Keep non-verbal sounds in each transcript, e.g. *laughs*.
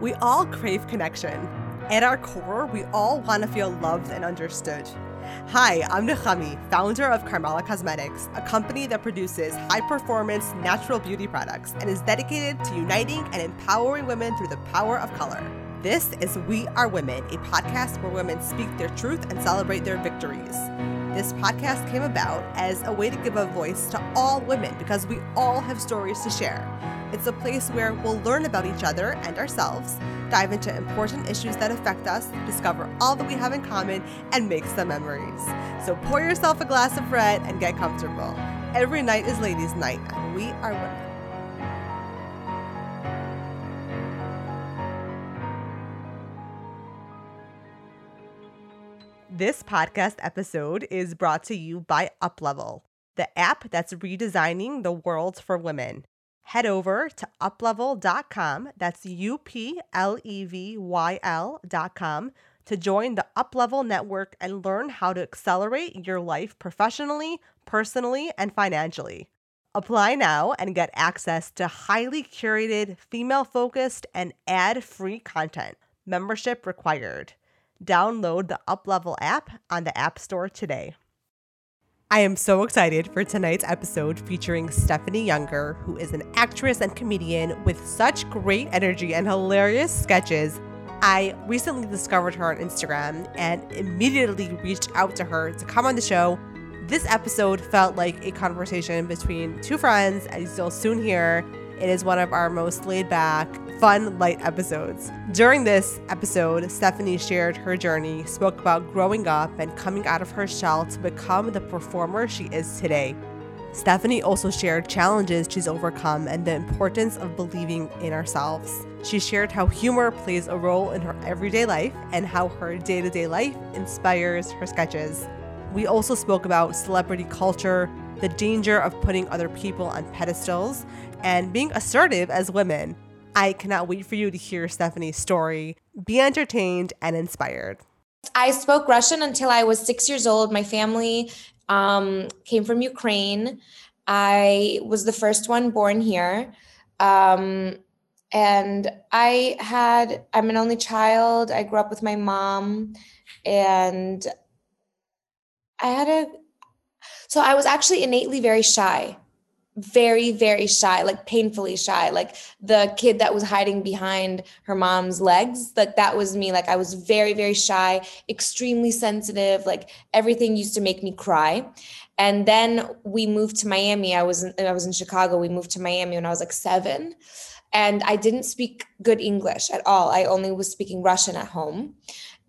We all crave connection. At our core, we all want to feel loved and understood. Hi, I'm Nechami, founder of Karmela Cosmetics, a company that produces high performance natural beauty products and is dedicated to uniting and empowering women through the power of color. This is We Are Women, a podcast where women speak their truth and celebrate their victories. This podcast came about as a way to give a voice to all women because we all have stories to share. It's a place where we'll learn about each other and ourselves, dive into important issues that affect us, discover all that we have in common, and make some memories. So pour yourself a glass of red and get comfortable. Every night is ladies' night, and we are women. This podcast episode is brought to you by Uplevyl, the app that's redesigning the world for women head over to uplevyl.com. That's U P L E V Y L.com to join the Uplevyl network and learn how to accelerate your life professionally, personally, and financially. Apply now and get access to highly curated, female focused, and ad free content. Membership required. Download the Uplevyl app on the App Store today. I am so excited for tonight's episode featuring Stefanie Yunger, who is an actress and comedian with such great energy and hilarious sketches. I recently discovered her on Instagram and immediately reached out to her to come on the show. This episode felt like a conversation between two friends, as you'll soon hear. It is one of our most laid back, fun, light episodes. During this episode, Stephanie shared her journey, spoke about growing up and coming out of her shell to become the performer she is today. Stephanie also shared challenges she's overcome and the importance of believing in ourselves. She shared how humor plays a role in her everyday life and how her day to day life inspires her sketches. We also spoke about celebrity culture, the danger of putting other people on pedestals, and being assertive as women. I cannot wait for you to hear Stephanie's story. Be entertained and inspired. I spoke Russian until I was six years old. My family um, came from Ukraine. I was the first one born here. Um, and I had, I'm an only child. I grew up with my mom. And I had a, so I was actually innately very shy. Very very shy like painfully shy. Like the kid that was hiding behind her mom's legs like that was me. Like i was very very shy extremely sensitive like everything used to make me cry. And then we moved to miami. I was in, i was in chicago. We moved to miami when i was like 7 and i didn't speak good english at all. I only was speaking russian at home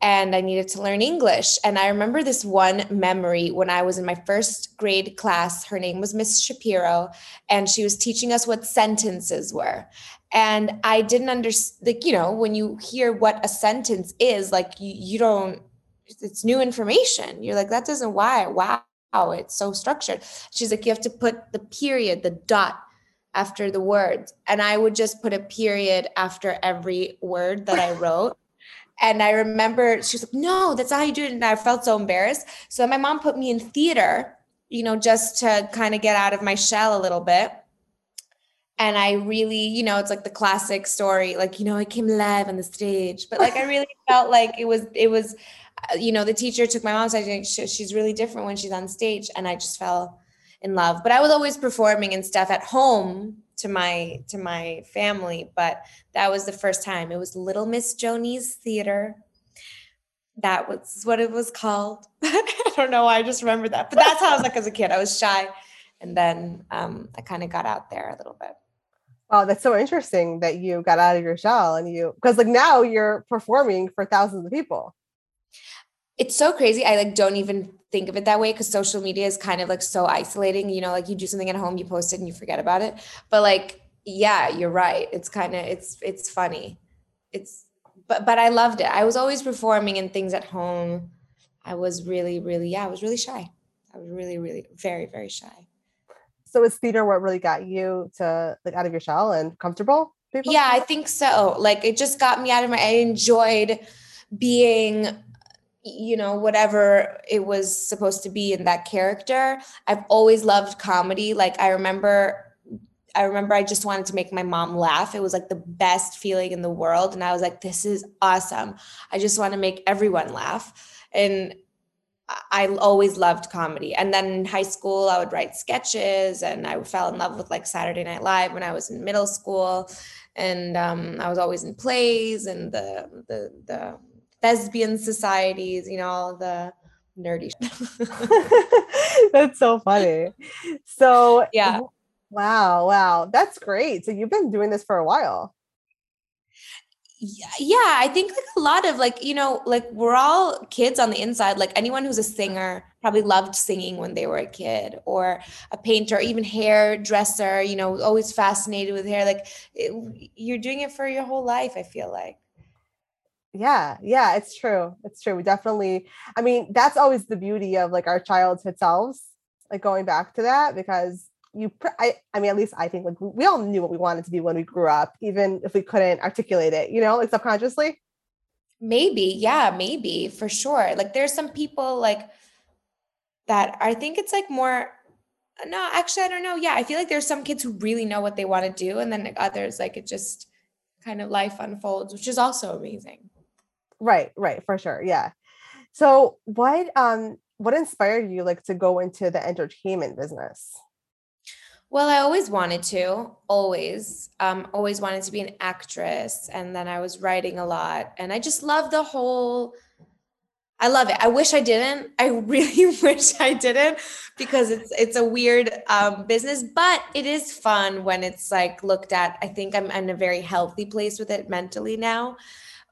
and I needed to learn English. And I remember this one memory when I was in my first grade class. Her name was Miss Shapiro, and she was teaching us what sentences were. And I didn't understand, like, you know, when you hear what a sentence is, like, you, you don't, it's new information. You're like, that doesn't why, wow, it's so structured. She's like, you have to put the period, the dot after the words. And I would just put a period after every word that I wrote. And I remember she was like, no, that's not how you do it. And I felt so embarrassed. So my mom put me in theater, you know, just to kind of get out of my shell a little bit. And I really, you know, it's like the classic story, like, you know, I came live on the stage, but like I *laughs* really felt like it was, it was, uh, you know, the teacher took my mom's side. She's really different when she's on stage. And I just fell in love. But I was always performing and stuff at home to my to my family but that was the first time. It was little miss joni's theater. That was what it was called. *laughs* I don't know why i just remember that but that's how i was like as a kid. I was shy and then um, i kind of got out there a little bit. Wow that's so interesting that you got out of your shell and you because like now you're performing for thousands of people it's so crazy. I like don't even think of it that way because social media is kind of like so isolating. You know, like you do something at home, you post it and you forget about it. But like, yeah, you're right. It's kind of it's it's funny. It's but but I loved it. I was always performing and things at home. I was really, really, yeah, I was really shy. I was really, really very, very shy. So is theater what really got you to like out of your shell and comfortable? People? Yeah, I think so. Like it just got me out of my I enjoyed being you know whatever it was supposed to be in that character i've always loved comedy like i remember I remember I just wanted to make my mom laugh. It was like the best feeling in the world. And I was like, this is awesome. I just want to make everyone laugh. And I always loved comedy. And then in high school, I would write sketches and I fell in love with like Saturday Night Live when I was in middle school. And um, I was always in plays and the, the, the thespian societies, you know, all the nerdy *laughs* That's so funny. So, yeah. Wow, wow. That's great. So you've been doing this for a while yeah i think like a lot of like you know like we're all kids on the inside like anyone who's a singer probably loved singing when they were a kid or a painter or even hairdresser you know always fascinated with hair like it, you're doing it for your whole life i feel like yeah yeah it's true it's true we definitely i mean that's always the beauty of like our childhood selves like going back to that because you I, I mean at least i think like we all knew what we wanted to be when we grew up even if we couldn't articulate it you know like subconsciously. Maybe yeah maybe for sure like there's some people like that i think it's like more no actually i don't know yeah i feel like there's some kids who really know what they want to do and then like others like it just kind of life unfolds which is also amazing right right for sure yeah so what um what inspired you like to go into the entertainment business well, I always wanted to, always, um, always wanted to be an actress. And then I was writing a lot. And I just love the whole, I love it. I wish I didn't. I *laughs* really wish I didn't because it's it's a weird um, business, but it is fun when it's like looked at. I think I'm in a very healthy place with it mentally now.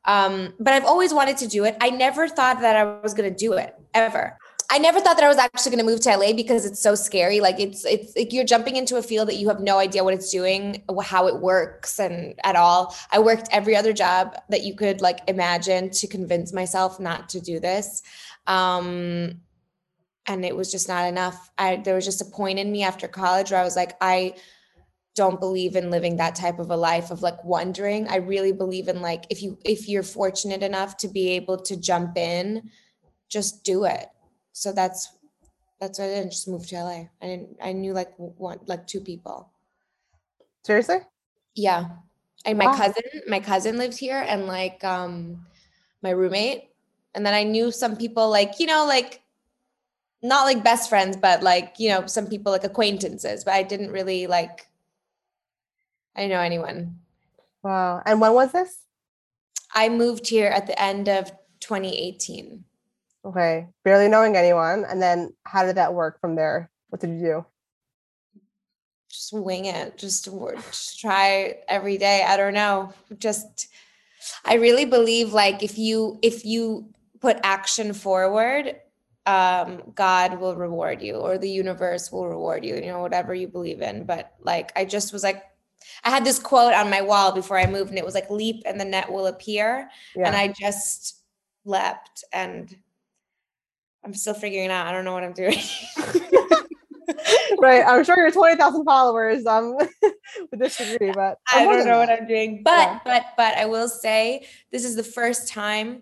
Um, but I've always wanted to do it. I never thought that I was going to do it ever. I never thought that I was actually going to move to LA because it's so scary. Like it's it's like you're jumping into a field that you have no idea what it's doing, how it works, and at all. I worked every other job that you could like imagine to convince myself not to do this, um, and it was just not enough. I there was just a point in me after college where I was like, I don't believe in living that type of a life of like wondering. I really believe in like if you if you're fortunate enough to be able to jump in, just do it so that's that's why I didn't just move to LA. I didn't. I knew like one, like two people. Seriously? Yeah, and my wow. cousin, my cousin lives here, and like um, my roommate, and then I knew some people, like you know, like not like best friends, but like you know, some people like acquaintances. But I didn't really like. I didn't know anyone. Wow! And when was this? I moved here at the end of 2018. Okay. Barely knowing anyone. And then how did that work from there? What did you do? Just wing it. Just, just try every day. I don't know. Just I really believe like if you if you put action forward, um, God will reward you or the universe will reward you, you know, whatever you believe in. But like I just was like I had this quote on my wall before I moved, and it was like leap and the net will appear. Yeah. And I just leapt and I'm still figuring out. I don't know what I'm doing. *laughs* right. I'm sure you're 20,000 followers um *laughs* with this degree, but I don't know what I'm doing. But yeah. but but I will say this is the first time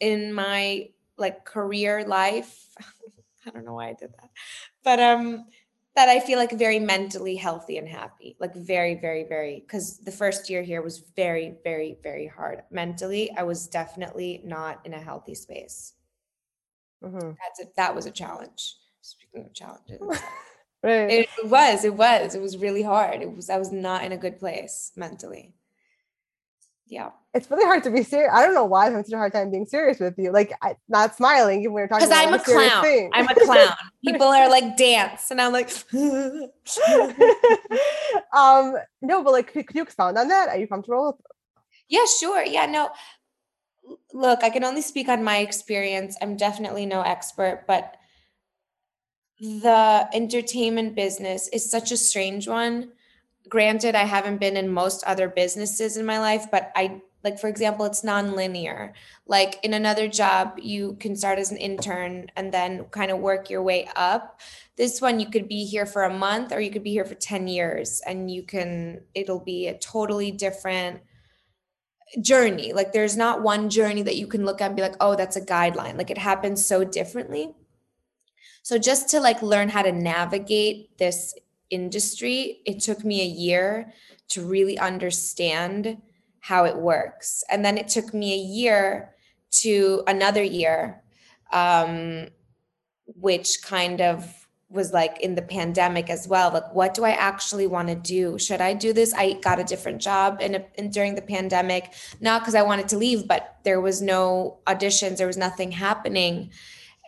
in my like career life. *laughs* I don't know why I did that. But um that I feel like very mentally healthy and happy. Like very, very, very because the first year here was very, very, very hard. Mentally, I was definitely not in a healthy space. Mm-hmm. That's a, that was a challenge. Speaking of challenges, *laughs* right. it, it was. It was. It was really hard. It was. I was not in a good place mentally. Yeah, it's really hard to be serious. I don't know why I'm having such a hard time being serious with you. Like, I, not smiling when we're talking. Because I'm a clown. Thing. I'm a clown. *laughs* People are like dance, and I'm like. *laughs* *laughs* um. No, but like, could, could you expound on that? Are you comfortable? Yeah, sure. Yeah, no look, I can only speak on my experience. I'm definitely no expert, but the entertainment business is such a strange one. Granted, I haven't been in most other businesses in my life, but I like for example, it's non-linear. Like in another job, you can start as an intern and then kind of work your way up. This one you could be here for a month or you could be here for 10 years and you can it'll be a totally different journey. Like there's not one journey that you can look at and be like, oh, that's a guideline. Like it happens so differently. So just to like learn how to navigate this industry, it took me a year to really understand how it works. And then it took me a year to another year, um, which kind of was like in the pandemic as well like what do i actually want to do? Should i do this? I got a different job in, a, in during the pandemic. Not because i wanted to leave but there was no auditions. There was nothing happening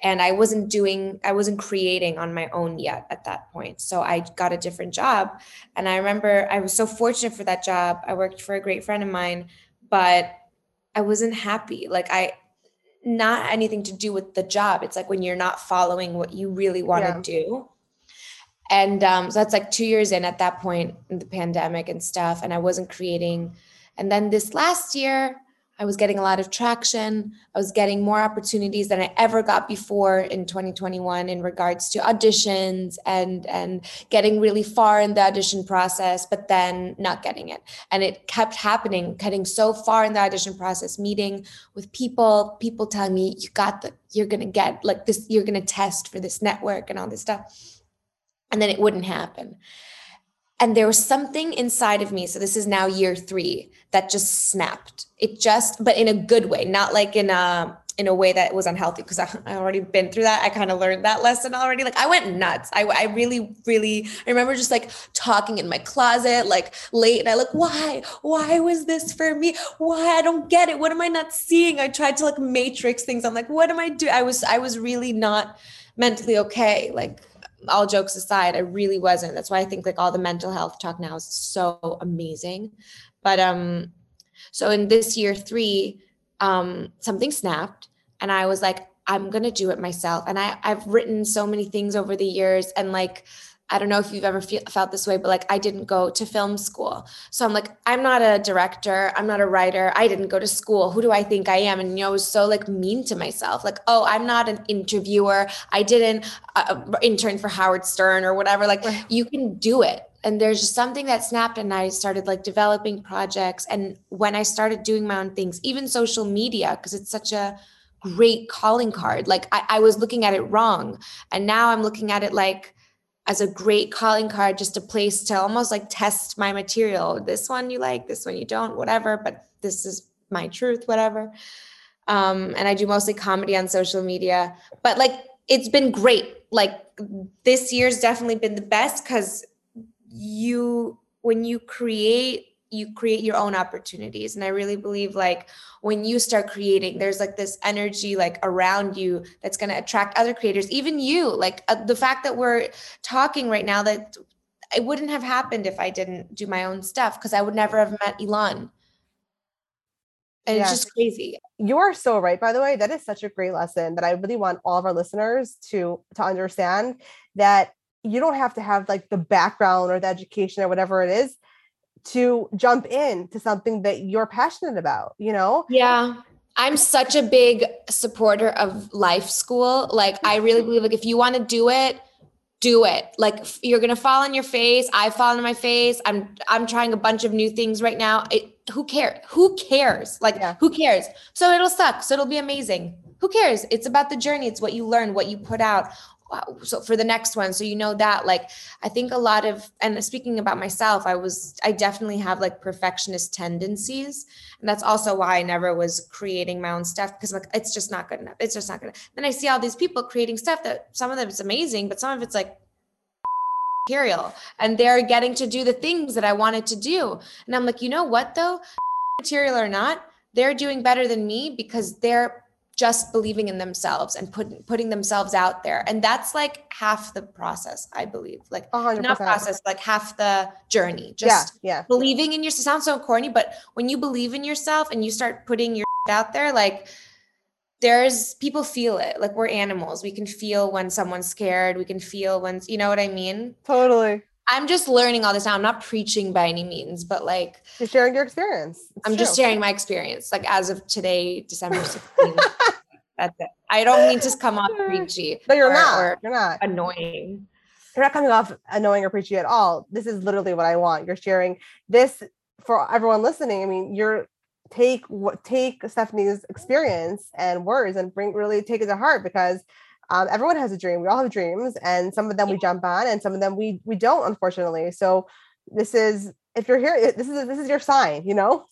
and i wasn't doing i wasn't creating on my own yet at that point so i got a different job and i remember i was so fortunate for that job i worked for a great friend of mine but i wasn't happy like i not anything to do with the job. It's like when you're not following what you really want yeah. to do. And um, so that's like two years in at that point in the pandemic and stuff. And I wasn't creating. And then this last year, I was getting a lot of traction. I was getting more opportunities than I ever got before in 2021 in regards to auditions and and getting really far in the audition process, but then not getting it. And it kept happening, getting so far in the audition process, meeting with people, people telling me, you got the, you're gonna get like this, you're gonna test for this network and all this stuff. And then it wouldn't happen and there was something inside of me so this is now year 3 that just snapped. It just but in a good way not like in a in a way that was unhealthy because I, I already been through that. I kind of learned that lesson already. Like i went nuts. I, I really really i remember just like talking in my closet like late and i like why? Why was this for me? Why? I don't get it. What am i not seeing? I tried to like matrix things. I'm like what am i doing i was i was really not mentally okay like all jokes aside, I really wasn't. That's why I think like all the mental health talk now is so amazing. But um, so in this year three, um, something snapped, and I was like, I'm gonna do it myself. And I I've written so many things over the years, and like I don't know if you've ever feel, felt this way, but like I didn't go to film school. So I'm like, I'm not a director. I'm not a writer. I didn't go to school. Who do I think I am? And, you know, I was so like mean to myself. Like, oh, I'm not an interviewer. I didn't uh, uh intern for Howard Stern or whatever. Like, you can do it. And there's just something that snapped, and I started like developing projects. And when I started doing my own things, even social media, because it's such a great calling card, like I, I was looking at it wrong. And now I'm looking at it like, as a great calling card, just a place to almost like test my material. This one you like, this one you don't, whatever, but this is my truth, whatever. Um, and I do mostly comedy on social media, but like it's been great. Like this year's definitely been the best because you, when you create you create your own opportunities. And i really believe like when you start creating there's like this energy like around you that's going to attract other creators even you. Like uh, the fact that we're talking right now that it wouldn't have happened if i didn't do my own stuff because i would never have met elon. And it's just crazy. You are so right by the way. That is such a great lesson that i really want all of our listeners to to understand that you don't have to have like the background or the education or whatever it is to jump in to something that you're passionate about, you know? Yeah. I'm such a big supporter of life school. Like I really believe like if you want to do it, do it. Like you're gonna fall on your face. I fall on my face. I'm I'm trying a bunch of new things right now. It, who cares? Who cares? Like yeah. who cares? So it'll suck. So it'll be amazing. Who cares? It's about the journey. It's what you learn, what you put out Uh, so for the next one. So you know that like i think a lot of and speaking about myself i was i definitely have like perfectionist tendencies. And that's also why i never was creating my own stuff because like it's just not good enough. It's just not good enough. then i see all these people creating stuff that some of them is amazing but some of it's like *laughs* material. And they're getting to do the things that i wanted to do. And i'm like you know what though? *laughs* Material or not they're doing better than me because they're just believing in themselves and put, putting themselves out there. And that's like half the process, I believe. Like 100%. not process, like half the journey. Just yeah, yeah. believing in yourself. Sounds so corny, but when you believe in yourself and you start putting your *laughs* out there, like there's people feel it. Like we're animals. We can feel when someone's scared. We can feel when you know what I mean? Totally. I'm just learning all this now. I'm not preaching by any means, but like just sharing your experience. It's I'm true. just sharing my experience. Like as of today, December *laughs* 16th. that's it. I don't mean to come off *laughs* preachy. No, you're or, not. Or you're not annoying. You're not coming off annoying or preachy at all. This is literally what I want. You're sharing this for everyone listening. I mean, you're take what take Stephanie's experience and words and bring really take it to heart because um, everyone has a dream. We all have dreams, and some of them we jump on, and some of them we we don't, unfortunately. So this is if you're here, this is this is your sign, you know.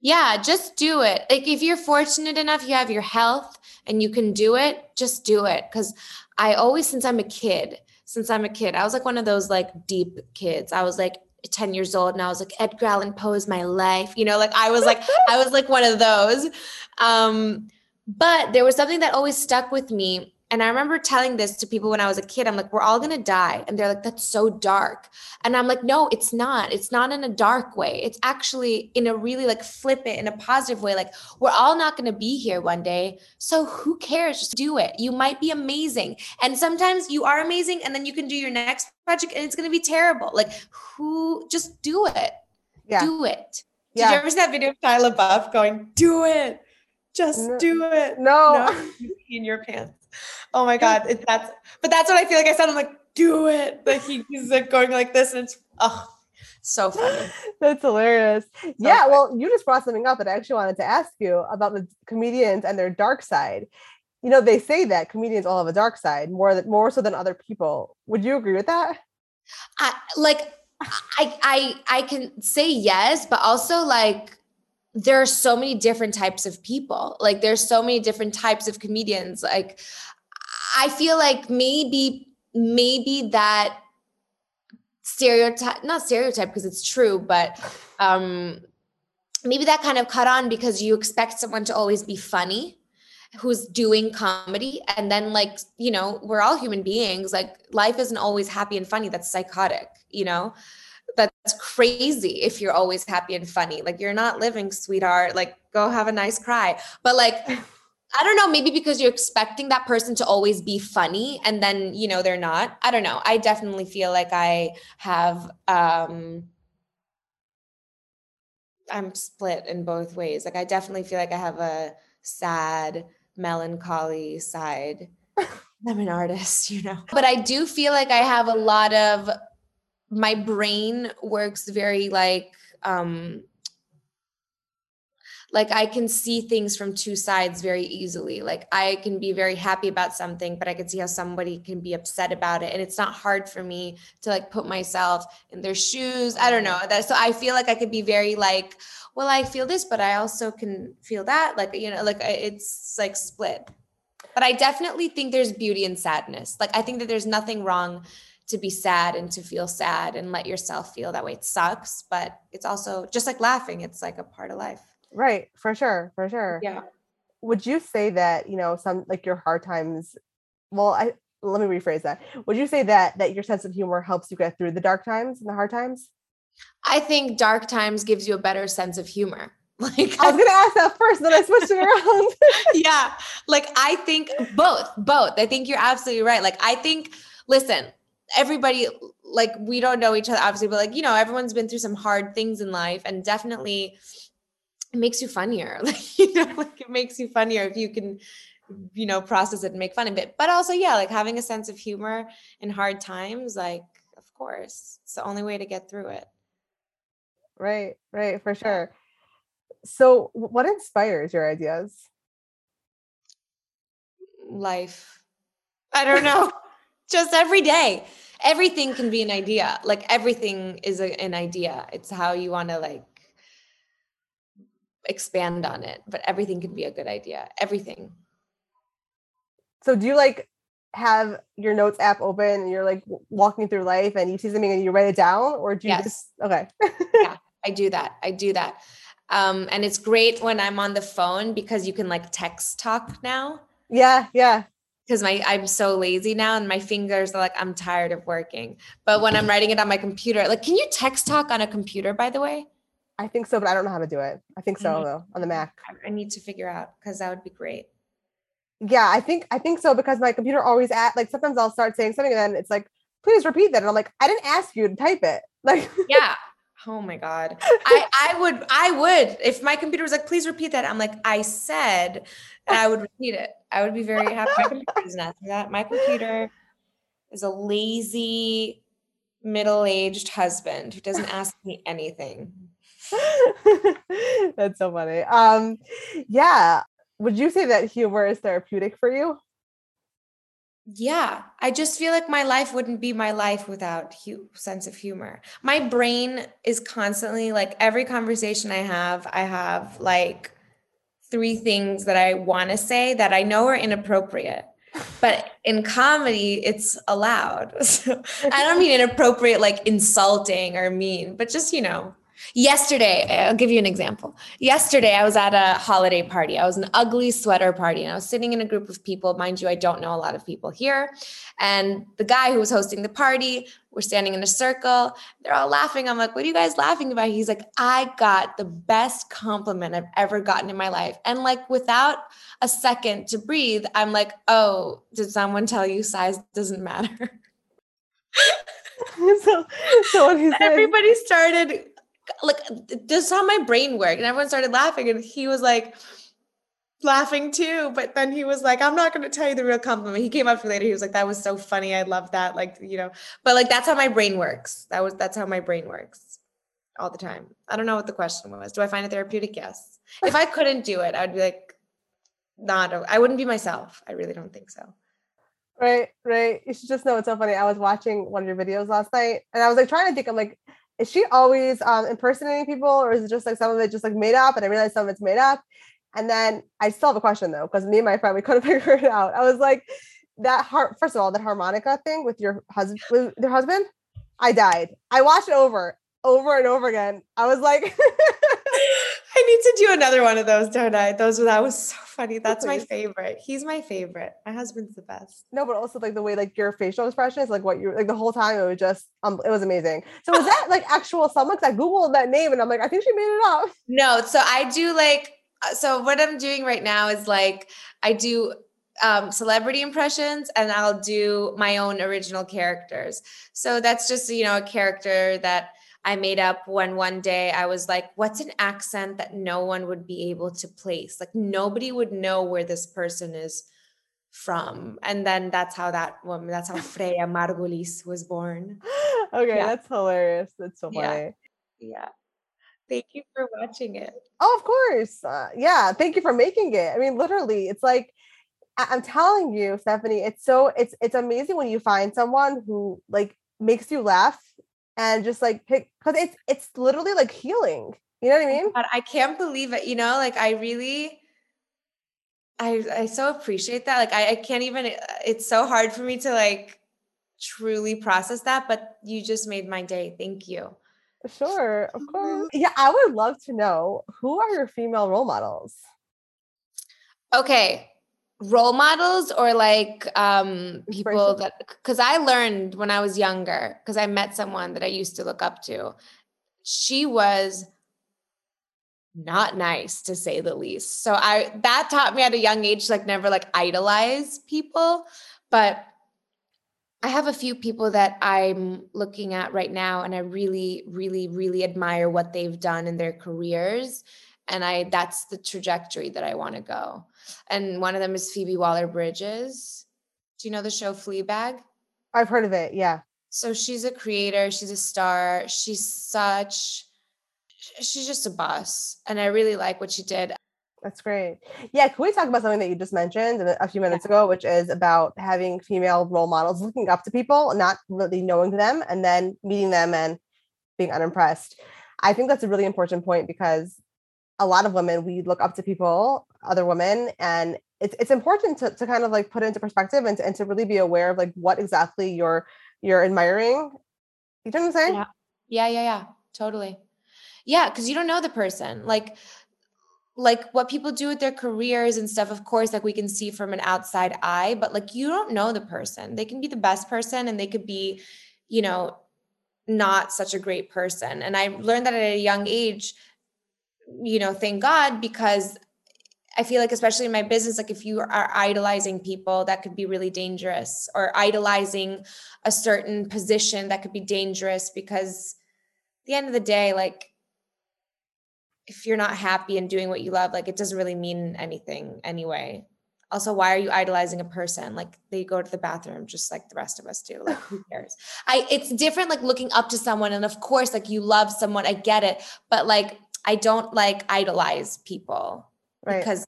Yeah, just do it. Like if you're fortunate enough, you have your health and you can do it, just do it. Cause I always, since I'm a kid, since I'm a kid, I was like one of those like deep kids. I was like 10 years old and I was like, Edgar Allan Poe is my life. You know, like I was like, I was like one of those. Um, but there was something that always stuck with me and I remember telling this to people when I was a kid. I'm like, we're all going to die. And they're like, that's so dark. And I'm like, no, it's not. It's not in a dark way. It's actually in a really like flip it in a positive way. Like, we're all not going to be here one day. So who cares? Just do it. You might be amazing. And sometimes you are amazing. And then you can do your next project and it's going to be terrible. Like, who just do it? Yeah. Do it. Did yeah. you ever see that video of Shia LaBeouf going, do it? Just no. do it. No. no. *laughs* in your pants. Oh my God. It, that's, but that's what I feel like I said. I'm like, do it. Like he, he's like going like this and it's, oh, so funny. *laughs* That's hilarious. So yeah. Funny. Well, you just brought something up that I actually wanted to ask you about the comedians and their dark side. You know, they say that comedians all have a dark side more than more so than other people. Would you agree with that? I like I I I can say yes, but also like there are so many different types of people. Like there's so many different types of comedians. Like I feel like maybe maybe that stereotype not stereotype because it's true, but um maybe that kind of cut on because you expect someone to always be funny who's doing comedy and then like you know we're all human beings like life isn't always happy and funny that's psychotic you know that's crazy if you're always happy and funny. Like you're not living, sweetheart. Like go have a nice cry. But like *laughs* I don't know, maybe because you're expecting that person to always be funny and then, you know, they're not. I don't know. I definitely feel like I have um I'm split in both ways. Like I definitely feel like I have a sad, melancholy side. *laughs* I'm an artist, you know. But I do feel like I have a lot of my brain works very like um like I can see things from two sides very easily. Like I can be very happy about something, but I can see how somebody can be upset about it. And it's not hard for me to like put myself in their shoes. I don't know. That so I feel like I could be very like, well, I feel this, but I also can feel that. Like, you know, like it's like split. But I definitely think there's beauty in sadness. Like I think that there's nothing wrong to be sad and to feel sad and let yourself feel that way. It sucks, but it's also just like laughing, it's like a part of life. Right, for sure, for sure. Yeah. Would you say that, you know, some like your hard times, well, I let me rephrase that. Would you say that that your sense of humor helps you get through the dark times and the hard times? I think dark times gives you a better sense of humor. *laughs* Like I was gonna ask that first, then I switched it around. *laughs* yeah. Like I think both, both. I think you're absolutely right. Like I think, listen, everybody like we don't know each other obviously but like you know everyone's been through some hard things in life and definitely it makes you funnier. *laughs* Like you know like it makes you funnier if you can you know process it and make fun of it. But also yeah like having a sense of humor in hard times like of course it's the only way to get through it. Right right for sure. So what inspires your ideas? Life. I don't know *laughs* just every day. Everything can be an idea. Like everything is a, an idea. It's how you want to like expand on it but everything can be a good idea. Everything. So do you like have your notes app open and you're like walking through life and you see something and you write it down or do you yes. just okay. *laughs* Yeah i do that. I do that. Um and it's great when i'm on the phone because you can like text talk now. Yeah yeah because my I'm so lazy now and my fingers are like I'm tired of working. But when I'm writing it on my computer, like can you text talk on a computer by the way? I think so, but I don't know how to do it. I think so mm-hmm. though on the Mac. I need to figure out because that would be great. Yeah, I think I think so because my computer always at like sometimes I'll start saying something and then it's like, please repeat that. And I'm like, I didn't ask you to type it. *laughs* Like Yeah. Oh my God. I, I would, I would, if my computer was like, please repeat that. I'm like, I said, and I would repeat it. I would be very happy. My computer doesn't ask for that. My computer is a lazy, middle-aged husband who doesn't ask me anything. *laughs* That's so funny. Um, yeah. Would you say that humor is therapeutic for you? yeah i just feel like my life wouldn't be my life without hu- sense of humor my brain is constantly like every conversation i have i have like three things that i want to say that i know are inappropriate but in comedy it's allowed. *laughs* So i don't mean inappropriate like insulting or mean but just you know Yesterday, I'll give you an example. Yesterday, I was at a holiday party. I was an ugly sweater party, and I was sitting in a group of people. Mind you, I don't know a lot of people here. And the guy who was hosting the party, we're standing in a circle. They're all laughing. I'm like, What are you guys laughing about? He's like, I got the best compliment I've ever gotten in my life. And like, without a second to breathe, I'm like, Oh, did someone tell you size doesn't matter? *laughs* *laughs* so, so everybody started like this is how my brain worked and everyone started laughing and he was like laughing too but then he was like i'm not going to tell you the real compliment. He came up to later he was like that was so funny i love that like you know but like that's how my brain works. That was that's how my brain works all the time. I don't know what the question was. Do i find it therapeutic? Yes. If i couldn't do it i'd be like not i wouldn't be myself. I really don't think so. Right right. You should just know it's so funny. I was watching one of your videos last night and i was like trying to think i'm like is she always um, impersonating people or is it just like some of it just like made up and i realized some of it's made up? And then i still have a question though because me and my friend we couldn't *laughs* figure it out. I was like that heart first of all that harmonica thing with your husband with your husband? I died. I watched it over over and over again. I was like *laughs* need to do another one of those, don't I? Those that was so funny. That's my favorite. He's my favorite. My husband's the best. No, but also like the way like your facial expression is like what you like the whole time it was just um it was amazing. So was that like actual someone? Cause I googled that name and I'm like I think she made it up. No, so I do like uh, so what I'm doing right now is like I do um, celebrity impressions and I'll do my own original characters. So that's just you know a character that I made up when one day I was like, what's an accent that no one would be able to place? Like nobody would know where this person is from. And then that's how that woman, that's how Freya Margulis was born. *gasps* Okay, yeah. that's hilarious. That's so funny. Yeah. yeah. Thank you for watching it. Oh, of course. Uh, yeah. Thank you for making it. I mean, literally, it's like, I'm telling you, Stephanie, it's so it's it's amazing when you find someone who like makes you laugh and just like pick because it's it's literally like healing. You know what I oh mean? But I can't believe it. You know, like I really I I so appreciate that. Like I, I can't even uh, it's so hard for me to like truly process that, but you just made my day. Thank you. Sure, of course. Yeah, I would love to know who are your female role models? Okay role models or like um people that because i learned when i was younger because i met someone that i used to look up to. She was not nice to say the least. So i that taught me at a young age like never like idolize people. But i have a few people that i'm looking at right now and i really really really admire what they've done in their careers and i that's the trajectory that i want to go and one of them is Phoebe Waller Bridges. Do you know the show Fleabag? I've heard of it. Yeah. So she's a creator, she's a star. She's such she's just a boss and I really like what she did. That's great. Yeah, can we talk about something that you just mentioned a few minutes ago, which is about having female role models looking up to people, not really knowing them, and then meeting them and being unimpressed. I think that's a really important point because a lot of women we look up to people other women and it's it's important to, to kind of like put into perspective and to, and to really be aware of like what exactly you're you're admiring. You know what i'm saying? Yeah. Yeah yeah, yeah. totally. Yeah because you don't know the person. Like like what people do with their careers and stuff of course like we can see from an outside eye but like you don't know the person. They can be the best person and they could be you know not such a great person. And i learned that at a young age you know, thank God, because I feel like, especially in my business, like if you are idolizing people, that could be really dangerous, or idolizing a certain position that could be dangerous because at the end of the day, like if you're not happy and doing what you love, like it doesn't really mean anything anyway. Also, why are you idolizing a person? Like they go to the bathroom just like the rest of us do. Like who *laughs* cares? I it's different like looking up to someone and of course like you love someone, I get it, but like I don't like idolize people right. because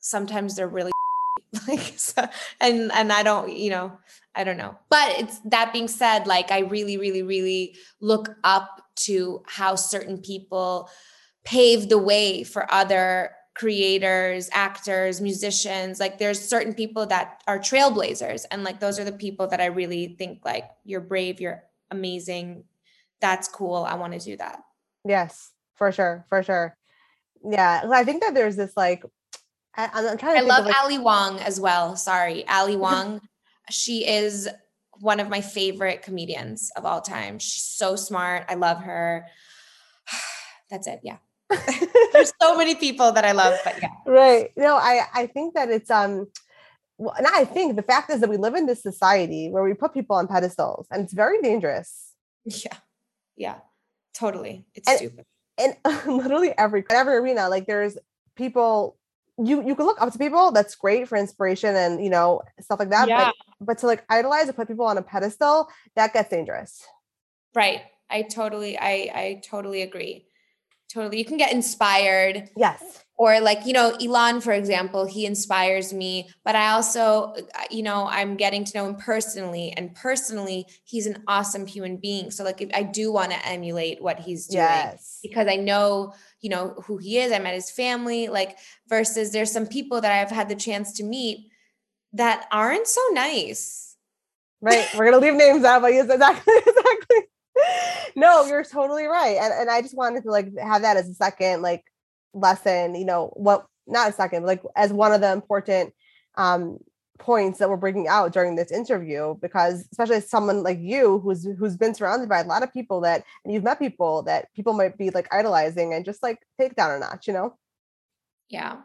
sometimes they're really *laughs* like so, and and I don't, you know, I don't know. But it's that being said, like I really, really, really look up to how certain people pave the way for other creators, actors, musicians. Like there's certain people that are trailblazers. And like those are the people that I really think like you're brave, you're amazing. That's cool. I want to do that. Yes, for sure. For sure. Yeah. I think that there's this like I, am trying to I love like- Ali Wong as well. Sorry. Ali Wong. she is one of my favorite comedians of all time. She's so smart. I love her. *sighs* That's it. Yeah. *laughs* There's so many people that I love, but yeah. Right. No, I I think that it's um well, and I think the fact is that we live in this society where we put people on pedestals and it's very dangerous. Yeah. Yeah. Totally. It's and, stupid. And *laughs* literally every every arena, like there's people you you can look up to people that's great for inspiration and you know stuff like that yeah. but but to like idolize and put people on a pedestal that gets dangerous. Right. I totally i i totally agree. Totally. You can get inspired. Yes or like you know elon for example he inspires me but i also uh, you know i'm getting to know him personally and personally he's an awesome human being. So like i do want to emulate what he's doing yes. because i know you know who he is i met his family like versus there's some people that i've had the chance to meet that aren't so nice. Right. We're gonna leave names out but yes exactly *laughs* exactly. No you're totally right and, and i just wanted to like have that as a second like lesson you know what not a second like as one of the important um points that we're bringing out during this interview because especially someone like you who's who's been surrounded by a lot of people that and you've met people that people might be like idolizing and just like take down a notch you know? Yeah.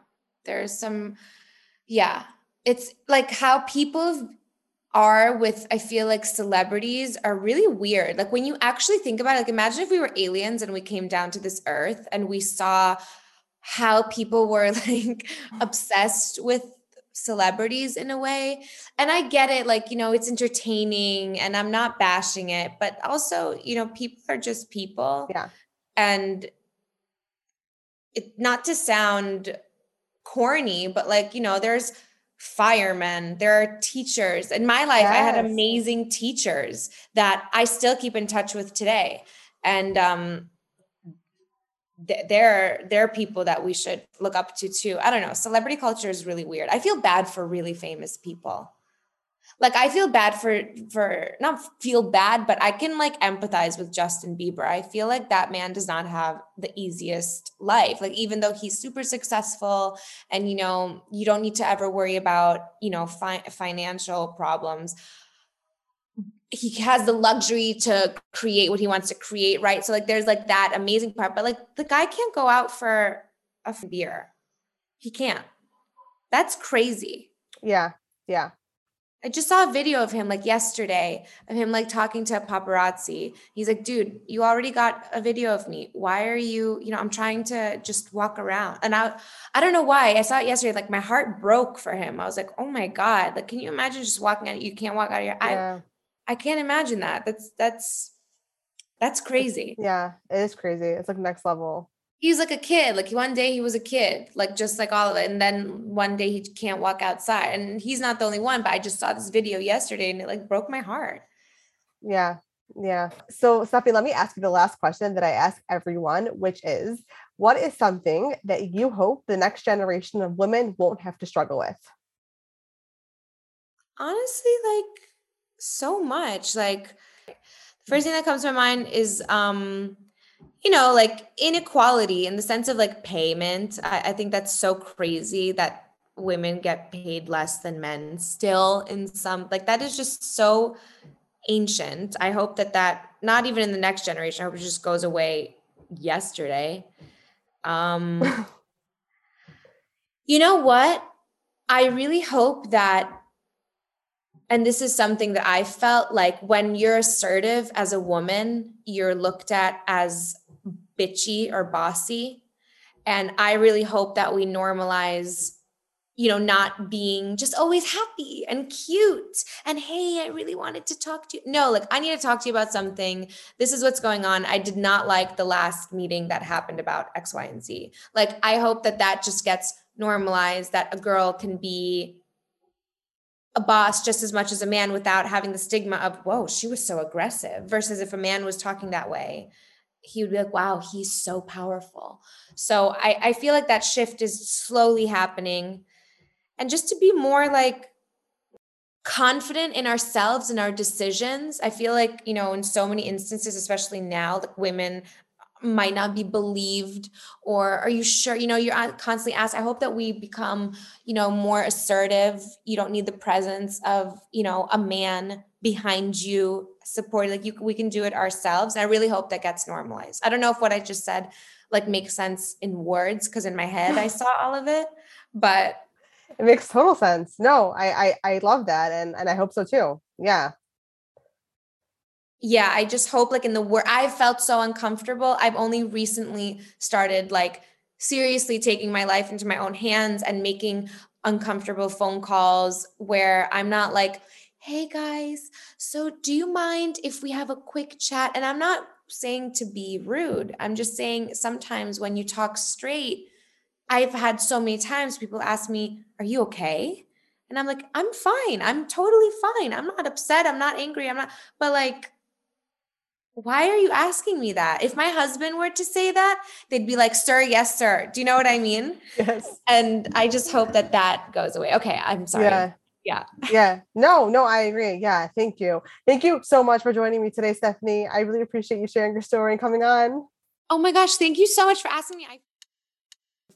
There's some yeah. It's like how people are with i feel like celebrities are really weird. Like when you actually think about it like imagine if we were aliens and we came down to this earth and we saw how people were *laughs* like obsessed with celebrities in a way. And I get it, like, you know, it's entertaining and I'm not bashing it, but also, you know, people are just people. Yeah. And it not to sound corny, but like, you know, there's firemen, there are teachers. In my life, yes. I had amazing teachers that I still keep in touch with today. And um they're they're people that we should look up to too. I don't know. Celebrity culture is really weird. I feel bad for really famous people. Like I feel bad for for not feel bad, but I can like empathize with Justin Bieber. I feel like that man does not have the easiest life. Like even though he's super successful and you know, you don't need to ever worry about, you know, fi- financial problems he has the luxury to create what he wants to create, right? So like there's like that amazing part, but like the guy can't go out for a beer. He can't. That's crazy. Yeah. Yeah. I just saw a video of him like yesterday of him like talking to a paparazzi. He's like, dude, you already got a video of me. Why are you, you know, I'm trying to just walk around. And I I don't know why. I saw it yesterday. Like my heart broke for him. I was like, oh my God. Like, can you imagine just walking out? You can't walk out of your yeah. I I can't imagine that. That's that's that's crazy. Yeah, it is crazy. It's like next level. He's like a kid. Like one day he was a kid, like just like all of it. And then one day he can't walk outside. And he's not the only one, but I just saw this video yesterday and it like broke my heart. Yeah. Yeah. So, Steffi, let me ask you the last question that I ask everyone, which is what is something that you hope the next generation of women won't have to struggle with? Honestly, like so much. Like the first thing that comes to my mind is um you know like inequality in the sense of like payment. I, I, think that's so crazy that women get paid less than men still in some like that is just so ancient. I hope that that not even in the next generation i hope it just goes away yesterday. Um *laughs* you know what? I really hope that and this is something that I felt like when you're assertive as a woman, you're looked at as bitchy or bossy. And I really hope that we normalize, you know, not being just always happy and cute and hey, I really wanted to talk to you. No, like I need to talk to you about something. This is what's going on. I did not like the last meeting that happened about X, Y, and Z. Like I hope that that just gets normalized, that a girl can be a boss just as much as a man without having the stigma of, whoa, she was so aggressive, versus if a man was talking that way, he would be like, wow, he's so powerful. So I, I feel like that shift is slowly happening. And just to be more like confident in ourselves and our decisions. I feel like, you know, in so many instances, especially now, like women might not be believed or are you sure you know you're constantly asked i hope that we become you know more assertive. You don't need the presence of you know a man behind you supporting like you we can do it ourselves. And i really hope that gets normalized. I don't know if what i just said like makes sense in words because in my head i *laughs* saw all of it but it makes total sense. No I, I i love that and and i hope so too. Yeah yeah i just hope like in the word i felt so uncomfortable. I've only recently started like seriously taking my life into my own hands and making uncomfortable phone calls where i'm not like hey guys so do you mind if we have a quick chat? And i'm not saying to be rude. I'm just saying sometimes when you talk straight i've had so many times people ask me are you okay? And i'm like i'm fine. I'm totally fine. I'm not upset. I'm not angry. I'm not but like why are you asking me that? If my husband were to say that, they'd be like, sir, yes, sir. Do you know what I mean? Yes. And I just hope that that goes away. Okay. I'm sorry. Yeah. Yeah. yeah. No, no, I agree. Yeah. Thank you. Thank you so much for joining me today, Stefanie. I really appreciate you sharing your story and coming on. Oh my gosh. Thank you so much for asking me. I-